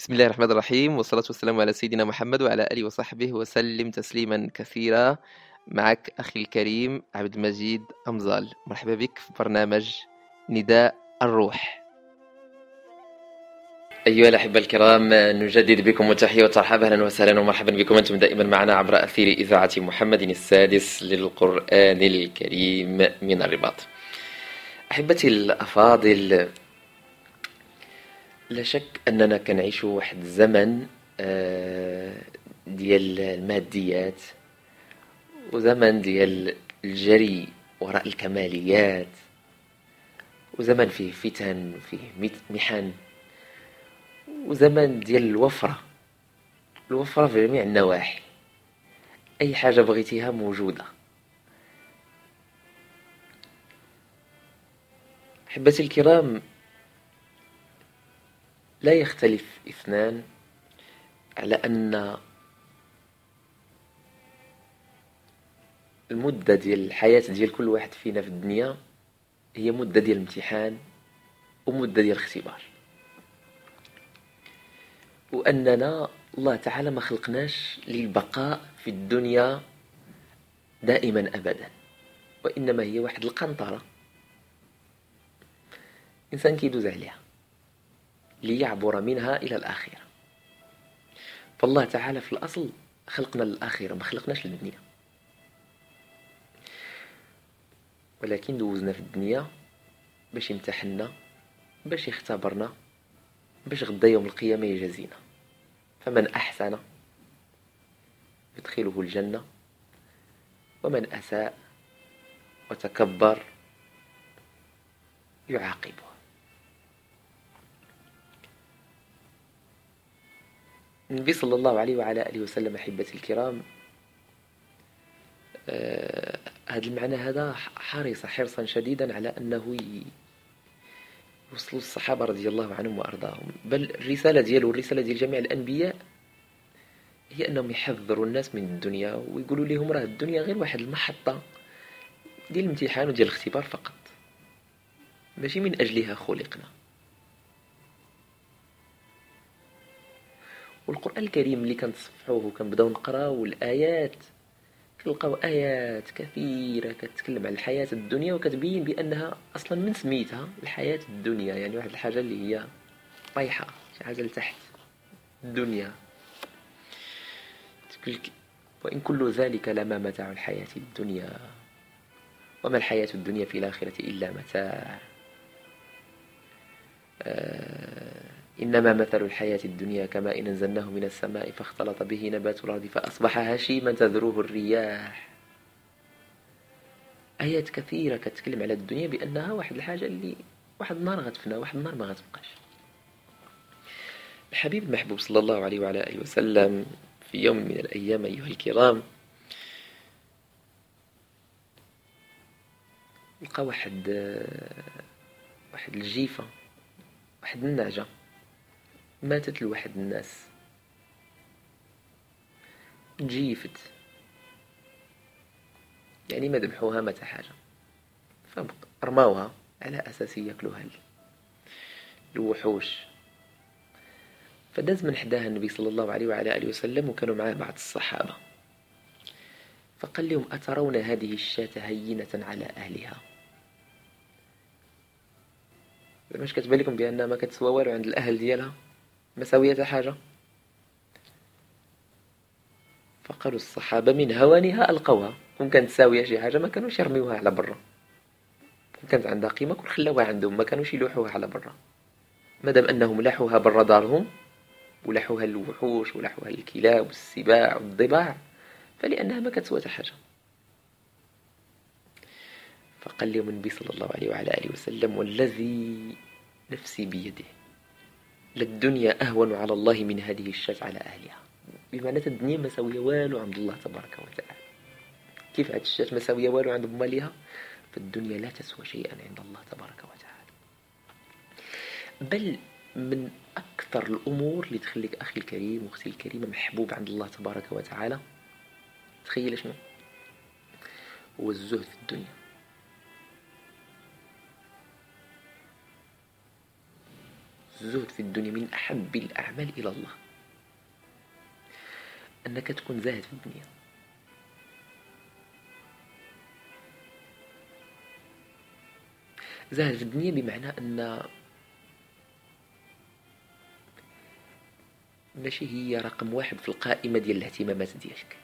بسم الله الرحمن الرحيم والصلاة والسلام على سيدنا محمد وعلى آله وصحبه وسلم تسليما كثيرا. معك أخي الكريم عبد المجيد أمزال. مرحبا بك في برنامج نداء الروح. أيها الأحبة الكرام نجدد بكم التحية والترحاب أهلا وسهلا ومرحبا بكم أنتم دائما معنا عبر أثير إذاعة محمد السادس للقرآن الكريم من الرباط. أحبتي الأفاضل لا شك أننا كنعيش واحد الزمن آه، ديال الماديات وزمن ديال الجري وراء الكماليات وزمن فيه فتن فيه محن وزمن ديال الوفرة. الوفرة في جميع النواحي. أي حاجة بغيتيها موجودة. أحبتي الكرام لا يختلف اثنان على أن المدة ديال الحياة ديال كل واحد فينا في الدنيا هي مدة ديال الامتحان ومدة ديال الاختبار. وأننا الله تعالى ما خلقناش للبقاء في الدنيا دائما أبدا وإنما هي واحد القنطرة. إنسان كيدوز عليها. ليعبر منها إلى الآخرة. فالله تعالى في الأصل خلقنا للآخرة ما خلقناش للدنيا. ولكن دوزنا في الدنيا باش يمتحنا باش يختبرنا باش غدا يوم القيامة يجازينا. فمن أحسن يدخله الجنة ومن أساء وتكبر يعاقبه. النبي صلى الله عليه وعلى آله وسلم أحبتي الكرام آه هذا المعنى هذا حرص حرصا شديدا على أنه يوصل الصحابة رضي الله عنهم وأرضاهم. بل الرسالة ديالو والرسالة ديال جميع الأنبياء هي أنهم يحذروا الناس من الدنيا ويقولوا لهم راه الدنيا غير واحد المحطة ديال الامتحان وديال الاختبار فقط. ماشي من أجلها خلقنا. والقرآن الكريم اللي كنتصفحوه وكنبداو نقراو الآيات. كنلقاو آيات كثيرة كتكلم عن الحياة الدنيا وكتبين بأنها أصلا من سميتها الحياة الدنيا يعني واحد الحاجة اللي هي طايحة شي حاجة لتحت الدنيا. تقولك وإن كل ذلك لما متاع الحياة الدنيا وما الحياة الدنيا في الآخرة إلا متاع. آه إنما مثل الحياة الدنيا كما إن أنزلناه من السماء فاختلط به نبات الأرض فأصبح هشيما تذروه الرياح. آيات كثيرة كتكلم على الدنيا بأنها واحد الحاجة اللي واحد النهار غتفنى واحد النهار ما غتبقاش. الحبيب المحبوب صلى الله عليه وعلى آله وسلم في يوم من الأيام أيها الكرام لقى واحد واحد الجيفة واحد النعجة ماتت لواحد الناس. جيفت. يعني ما ذبحوها متى حاجة. فرماوها على أساس ياكلوها الوحوش. فداز من حداها النبي صلى الله عليه وعلى آله وسلم وكانوا معاه بعض الصحابة. فقال لهم أترون هذه الشاة هينة على أهلها؟ مش كتبان لكم بأنها ما كتسوى والو عند الأهل ديالها؟ مساوية حاجة فقالوا الصحابة من هوانها ألقوها. كون كانت ساوية شي حاجة ما كانوش يرميوها على برا. كانت عندها قيمة كون خلاوها عندهم ما كانوش يلوحوها على برا. مادام أنهم لاحوها برا دارهم ولحوها الوحوش ولحوها الكلاب والسباع والضباع فلأنها ما كتسوى حاجة فقال لهم النبي صلى الله عليه وعلى آله وسلم والذي نفسي بيده. للدنيا أهون على الله من هذه الشاة على أهلها. بمعنى الدنيا ما ساوية والو عند الله تبارك وتعالى. كيف هذه الشاة ما ساوية والو عند مالها فالدنيا لا تسوى شيئا عند الله تبارك وتعالى. بل من أكثر الأمور اللي تخليك أخي الكريم وأختي الكريمة محبوب عند الله تبارك وتعالى. تخيل شنو؟ هو الزهد في الدنيا. الزهد في الدنيا من أحب الأعمال إلى الله. أنك تكون زاهد في الدنيا. زاهد في الدنيا بمعنى أن ماشي هي رقم واحد في القائمة ديال الاهتمامات ديالك.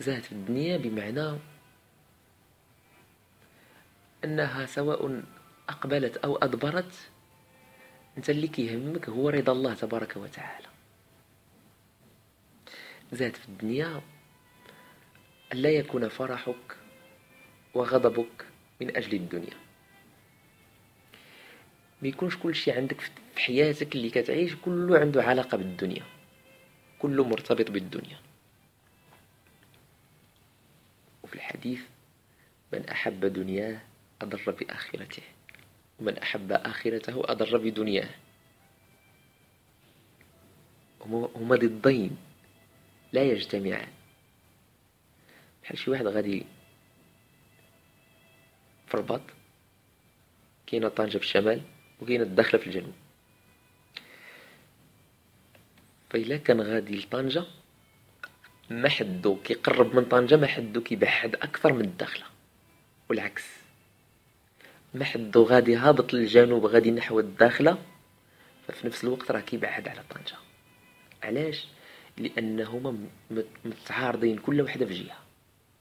زاهد في الدنيا بمعنى أنها سواء أقبلت أو أدبرت أنت اللي كيهمك هو رضا الله تبارك وتعالى. زاد في الدنيا ألا يكون فرحك وغضبك من أجل الدنيا. ما يكونش كل شيء عندك في حياتك اللي كتعيش كله عنده علاقة بالدنيا كله مرتبط بالدنيا. وفي الحديث من أحب دنياه أضر بآخرته. ومن أحب آخرته أضر بدنياه. هما ضدين لا يجتمعان. بحال شي واحد غادي في الرباط كاينة طنجة في الشمال وكاينه الداخلة في الجنوب. فإلا كان غادي لطنجة ما حدو كيقرب من طنجة ما حدو كيبعد أكثر من الداخلة والعكس. ما حدو غادي هابط للجنوب غادي نحو الداخلة. ففي نفس الوقت راه كيبعد على طنجة. علاش؟ لأنهما متعارضين كل واحدة في جهة.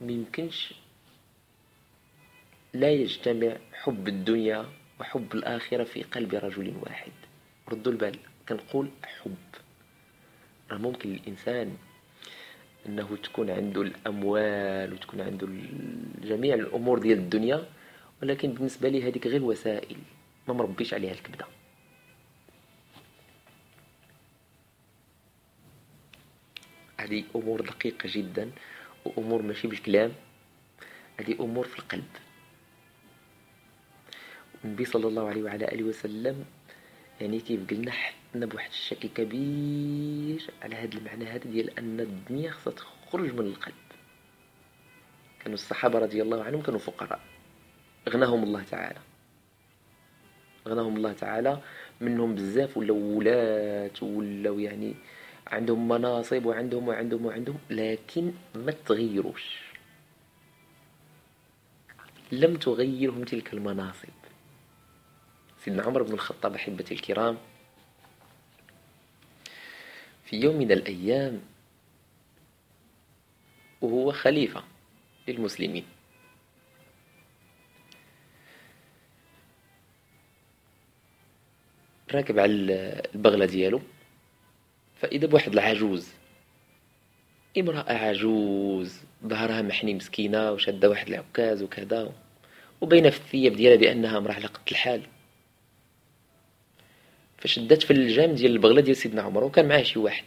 ميمكنش لا يجتمع حب الدنيا وحب الآخرة في قلب رجل واحد. ردوا البال كنقول حب. راه ممكن الإنسان أنه تكون عنده الأموال وتكون عنده جميع الأمور ديال الدنيا ولكن بالنسبة لي هذيك غير وسائل ما مربيش عليها الكبدة. هذه أمور دقيقة جدا وأمور ماشي بالكلام. هذه أمور في القلب. النبي صلى الله عليه وعلى آله وسلم يعني كيف قلنا حطنا بواحد الشكل كبير على هذا المعنى هذا ديال أن الدنيا خصها تخرج من القلب. كانوا الصحابة رضي الله عنهم كانوا فقراء. غناهم الله تعالى. غناهم الله تعالى منهم بزاف ولاو ولات ولاو يعني عندهم مناصب وعندهم وعندهم وعندهم لكن ما تغيروش. لم تغيرهم تلك المناصب. سيدنا عمر بن الخطاب أحبتي الكرام في يوم من الأيام وهو خليفة للمسلمين. راكب على البغلة ديالو فإذا بواحد العجوز امرأة عجوز ظهرها محني مسكينة وشادة واحد العكاز وكذا وبين في الثياب ديالها بأنها امرأة على قد الحال. فشدات في اللجام ديال البغلة ديال سيدنا عمر وكان معاه شي واحد.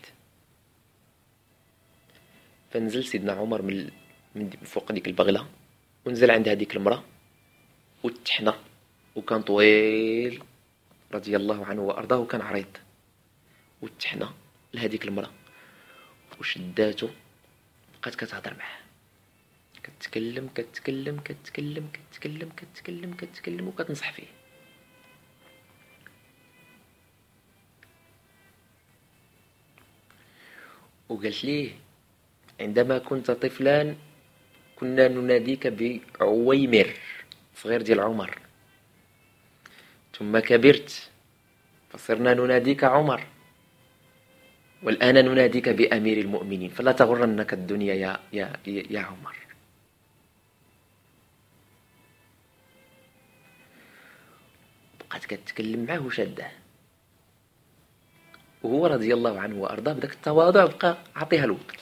فنزل سيدنا عمر من من فوق ديك البغلة ونزل عند هذيك المرأة وتحنى وكان طويل. رضي الله عنه وأرضاه وكان عريض. وتحنى لهذيك المرأة. وشداتو بقات كتهضر معاه كتكلم كتكلم كتكلم كتكلم كتكلم كتكلم وكتنصح فيه. وقالت ليه عندما كنت طفلا كنا نناديك بعويمر صغير ديال عمر. ثم كبرت فصرنا نناديك عمر والآن نناديك بأمير المؤمنين فلا تغرنك الدنيا يا, يا, يا عمر. بقات كتكلم معاه وشاده وهو رضي الله عنه وأرضاه بداك التواضع بقى عطيها الوقت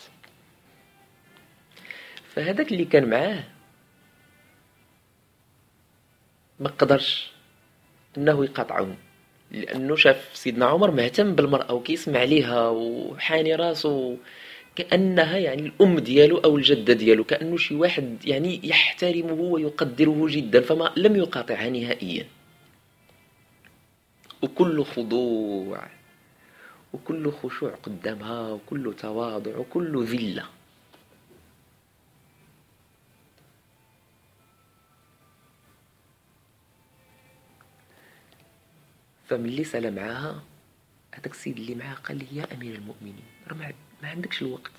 فهذاك اللي كان معاه ما قدرش. إنه يقاطعهم لأنه شاف سيدنا عمر مهتم بالمرأة وكيسمع ليها وحاني راسه كأنها يعني الأم ديالو أو الجدة ديالو كأنه شي واحد يعني يحترمه ويقدره جدا فما لم يقاطعها نهائيا. وكل خضوع وكل خشوع قدامها وكل تواضع وكل ذلة. فملي سالا معاها هذاك السيد اللي معاه قال لي يا أمير المؤمنين راه ما عندكش الوقت.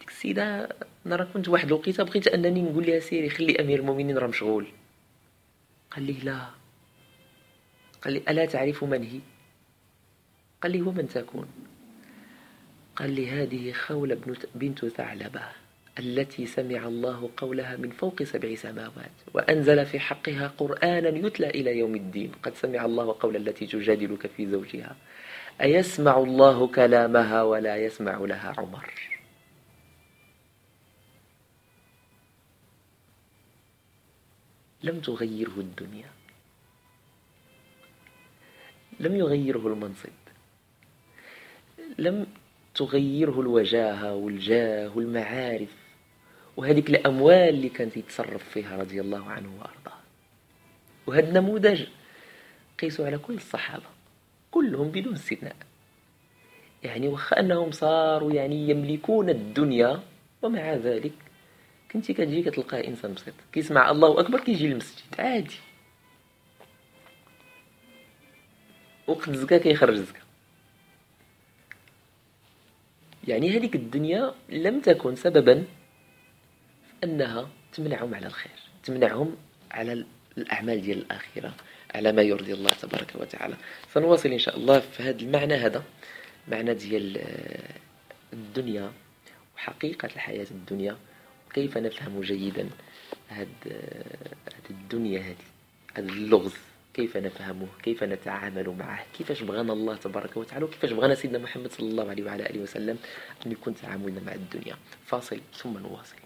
ديك السيدة أنا راه كنت واحد الوقيتة بغيت أنني نقول لها سيري خلي أمير المؤمنين راه مشغول. قال لي لا. قال لي ألا تعرف من هي؟ قال لي ومن تكون. قال لي هذه خولة بنت ثعلبة. التي سمع الله قولها من فوق سبع سماوات وأنزل في حقها قرآنا يتلى إلى يوم الدين. قد سمع الله قول التي تجادلك في زوجها أيسمع الله كلامها ولا يسمع لها عمر. لم تغيره الدنيا لم يغيره المنصب لم تغيره الوجاهة والجاه والمعارف. وهذيك الأموال اللي كان يتصرف فيها رضي الله عنه وأرضاه. وهذا النموذج قيسوا على كل الصحابة كلهم بدون استثناء. يعني وخا أنهم صاروا يعني يملكون الدنيا ومع ذلك كنتي كتجي كتلقاه إنسان بسيط كيسمع الله أكبر كيجي للمسجد عادي. وقت الزكاة كيخرج الزكاة يعني هذيك الدنيا لم تكن سببا أنها تمنعهم على الخير تمنعهم على الأعمال ديال الآخرة على ما يرضي الله تبارك وتعالى. سنواصل إن شاء الله في هذا المعنى هذا معنى ديال آه، الدنيا وحقيقة الحياة الدنيا. وكيف نفهم جيدا هذه آه، الدنيا هذه هذا اللغز؟ كيف نفهمه؟ كيف نتعامل معه؟ كيفاش بغانا الله تبارك وتعالى؟ وكيفاش بغانا سيدنا محمد صلى الله عليه وعلى آله وسلم أن يكون تعاملنا مع الدنيا؟ فاصل ثم نواصل.